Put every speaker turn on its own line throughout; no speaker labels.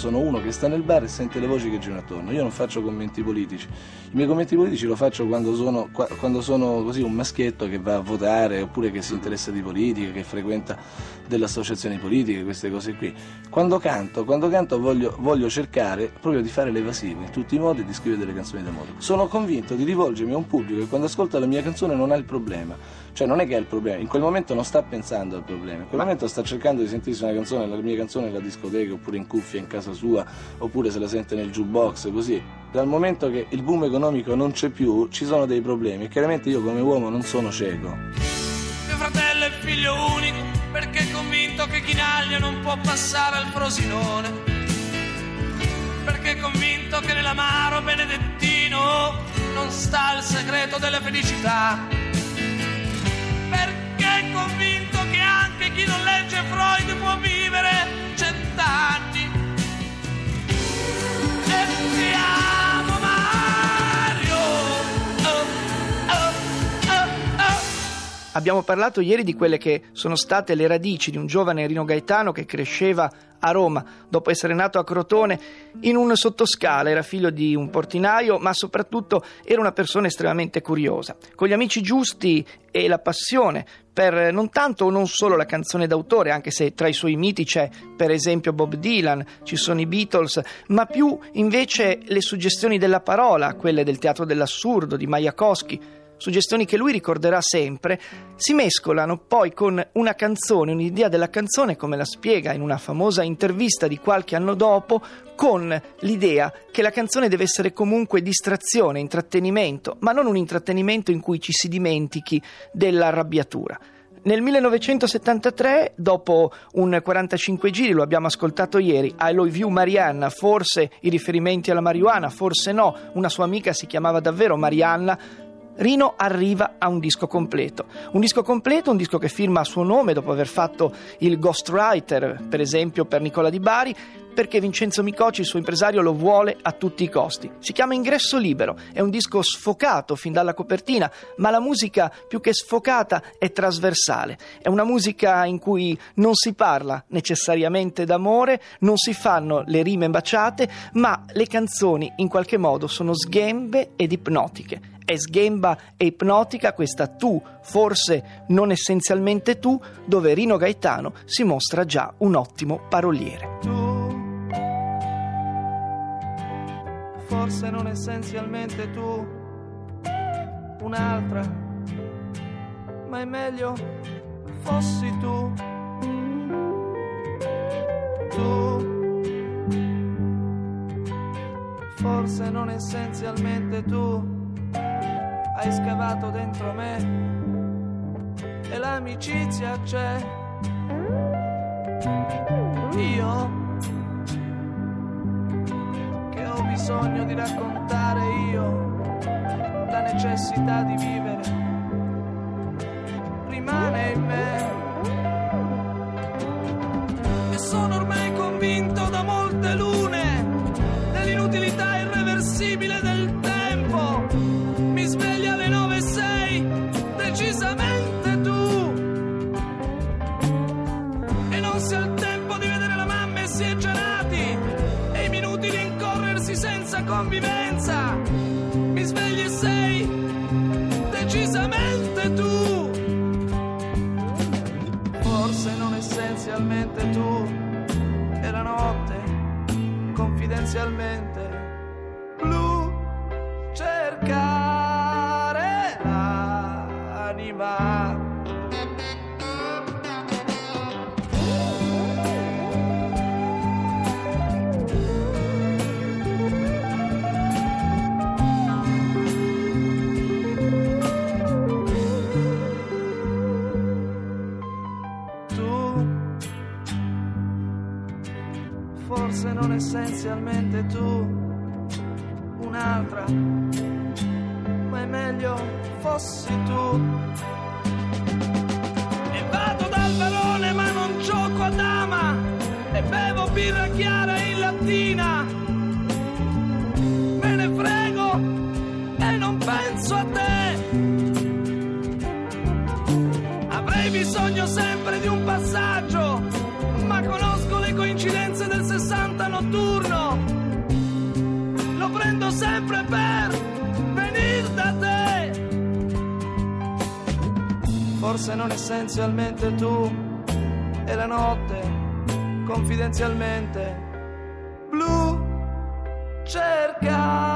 Sono uno che sta nel bar e sente le voci che girano attorno. Io non faccio commenti politici. I miei commenti politici lo faccio quando sono, quando sono così un maschietto che va a votare oppure che si interessa di politica, che frequenta delle associazioni politiche, queste cose qui. Quando canto, quando canto voglio, voglio cercare proprio di fare l'evasivo in tutti i modi e di scrivere delle canzoni d'amore. Sono convinto di rivolgermi a un pubblico che quando ascolta la mia canzone non ha il problema. Cioè non è che ha il problema, in quel momento non sta pensando al problema, in quel momento sta cercando di sentirsi una canzone, la mia canzone nella discoteca oppure in cuffia in casa casa sua oppure se la sente nel jukebox, così. Dal momento che il boom economico non c'è più, ci sono dei problemi e chiaramente io come uomo non sono cieco.
Mio fratello è figlio unico perché è convinto che Chinaglia non può passare al Frosinone. Perché è convinto che nell'amaro benedettino non sta il segreto della felicità. Perché è convinto che anche chi non legge Freud può vivere cent'anni
Abbiamo parlato ieri di quelle che sono state le radici di un giovane Rino Gaetano che cresceva a Roma dopo essere nato a Crotone in un sottoscala, era figlio di un portinaio, ma soprattutto era una persona estremamente curiosa. Con gli amici giusti e la passione per non tanto o non solo la canzone d'autore, anche se tra i suoi miti c'è per esempio Bob Dylan, ci sono i Beatles, ma più invece le suggestioni della parola, quelle del teatro dell'assurdo di Majakowski suggestioni che lui ricorderà sempre, si mescolano poi con una canzone, un'idea della canzone, come la spiega in una famosa intervista di qualche anno dopo, con l'idea che la canzone deve essere comunque distrazione, intrattenimento, ma non un intrattenimento in cui ci si dimentichi dell'arrabbiatura. Nel 1973, dopo un 45 giri, lo abbiamo ascoltato ieri, I Love You Marianna, forse i riferimenti alla marijuana, forse no, una sua amica si chiamava davvero Marianna, Rino arriva a un disco completo. Un disco completo, un disco che firma a suo nome dopo aver fatto il ghostwriter, per esempio per Nicola Di Bari, perché Vincenzo Micoci, il suo impresario, lo vuole a tutti i costi. Si chiama Ingresso Libero, è un disco sfocato fin dalla copertina, ma la musica più che sfocata è trasversale. È una musica in cui non si parla necessariamente d'amore, non si fanno le rime baciate, ma le canzoni in qualche modo sono sghembe ed ipnotiche è sghemba e ipnotica questa tu, forse non essenzialmente tu, dove Rino Gaetano si mostra già un ottimo paroliere.
Tu, forse non essenzialmente tu, un'altra, ma è meglio fossi tu. Tu, forse non essenzialmente tu hai scavato dentro me e l'amicizia c'è. Io che ho bisogno di raccontare io la necessità di vivere rimane in me. E sono ormai convinto da molte lune dell'inutilità irreversibile del convivenza. sostanzialmente tu un'altra, ma è meglio fossi tu. E vado dal barone ma non gioco a dama, e bevo birra chiara in lattina. Me ne frego e non penso a te. Avrei bisogno sempre di un passaggio, ma conosco coincidenze del 60 notturno. Lo prendo sempre per venir da te. Forse non essenzialmente tu e la notte confidenzialmente blu cercare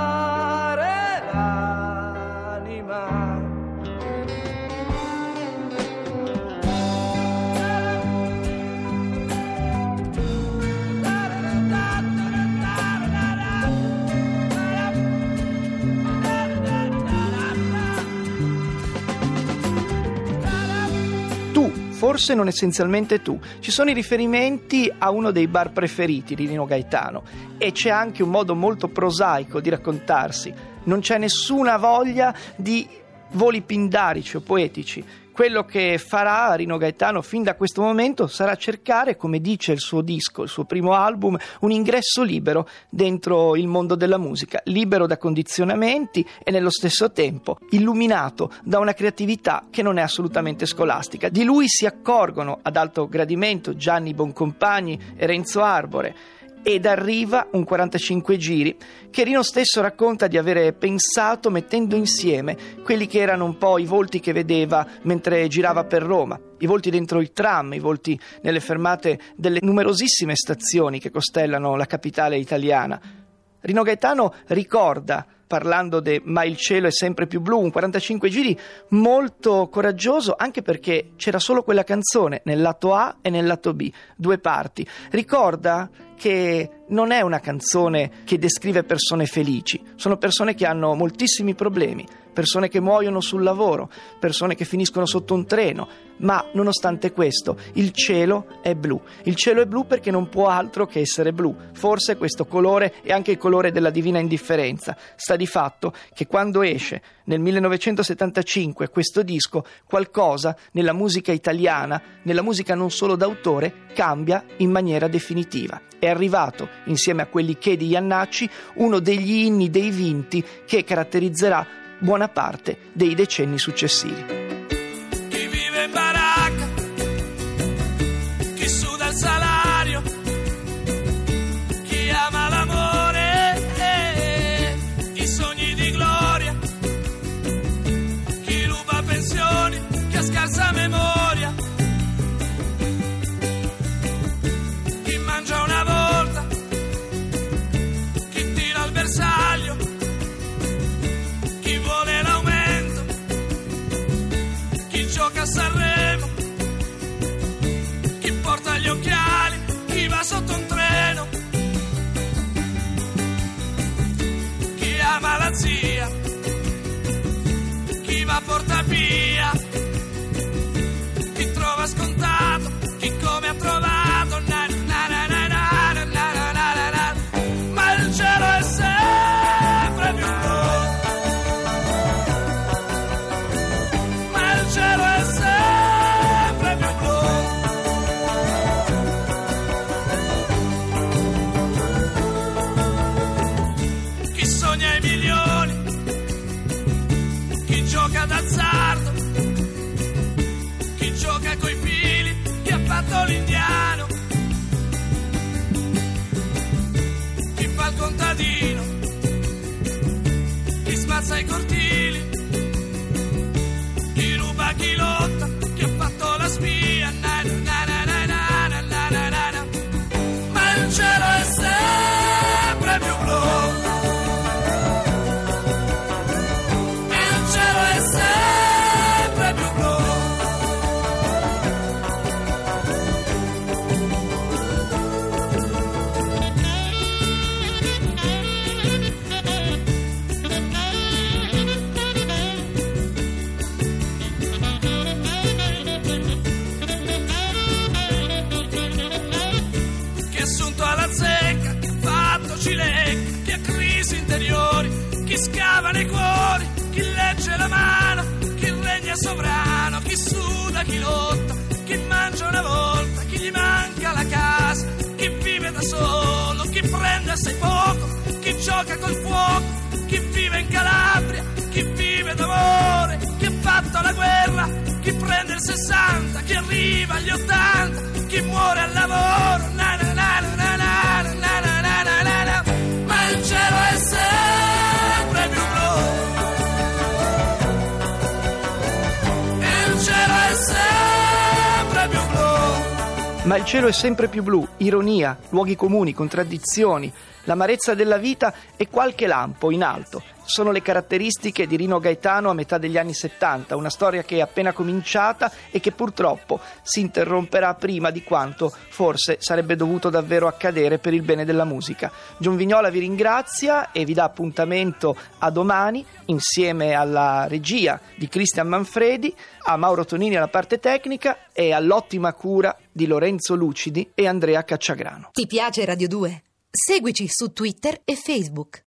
forse non essenzialmente tu. Ci sono i riferimenti a uno dei bar preferiti di Nino Gaetano e c'è anche un modo molto prosaico di raccontarsi. Non c'è nessuna voglia di voli pindarici o poetici. Quello che farà Rino Gaetano fin da questo momento sarà cercare, come dice il suo disco, il suo primo album, un ingresso libero dentro il mondo della musica, libero da condizionamenti e nello stesso tempo illuminato da una creatività che non è assolutamente scolastica. Di lui si accorgono ad alto gradimento Gianni Boncompagni e Renzo Arbore ed arriva un 45 giri che Rino stesso racconta di avere pensato mettendo insieme quelli che erano un po' i volti che vedeva mentre girava per Roma, i volti dentro il tram, i volti nelle fermate delle numerosissime stazioni che costellano la capitale italiana. Rino Gaetano ricorda parlando di Ma il cielo è sempre più blu, un 45 giri molto coraggioso anche perché c'era solo quella canzone nel lato A e nel lato B, due parti. Ricorda che non è una canzone che descrive persone felici, sono persone che hanno moltissimi problemi, persone che muoiono sul lavoro, persone che finiscono sotto un treno, ma nonostante questo il cielo è blu. Il cielo è blu perché non può altro che essere blu. Forse questo colore è anche il colore della divina indifferenza. Sta di fatto che quando esce nel 1975 questo disco, qualcosa nella musica italiana, nella musica non solo d'autore, cambia in maniera definitiva. È arrivato, insieme a quelli che di Iannacci, uno degli inni dei vinti che caratterizzerà buona parte dei decenni successivi.
chi vive in baracca, chi suda il salario, chi ama l'amore, i sogni di gloria, chi ruba pensioni, chi ha scarsa memoria, geração. Scava nei cuori, chi legge la mano, chi regna sovrano, chi suda, chi lotta, chi mangia una volta, chi gli manca la casa, chi vive da solo, chi prende assai poco, chi gioca col fuoco, chi vive in Calabria, chi vive d'amore, chi ha fatto la guerra, chi prende il 60, chi arriva agli 80, chi muore al lavoro, na na na na na na na na na na na ma il cielo è sempre
Ma il cielo è sempre più blu, ironia, luoghi comuni, contraddizioni, l'amarezza della vita e qualche lampo in alto. Sono le caratteristiche di Rino Gaetano a metà degli anni 70, una storia che è appena cominciata e che purtroppo si interromperà prima di quanto forse sarebbe dovuto davvero accadere per il bene della musica. John Vignola vi ringrazia e vi dà appuntamento a domani insieme alla regia di Cristian Manfredi, a Mauro Tonini alla parte tecnica e all'ottima cura di Lorenzo Lucidi e Andrea Cacciagrano.
Ti piace Radio 2? Seguici su Twitter e Facebook.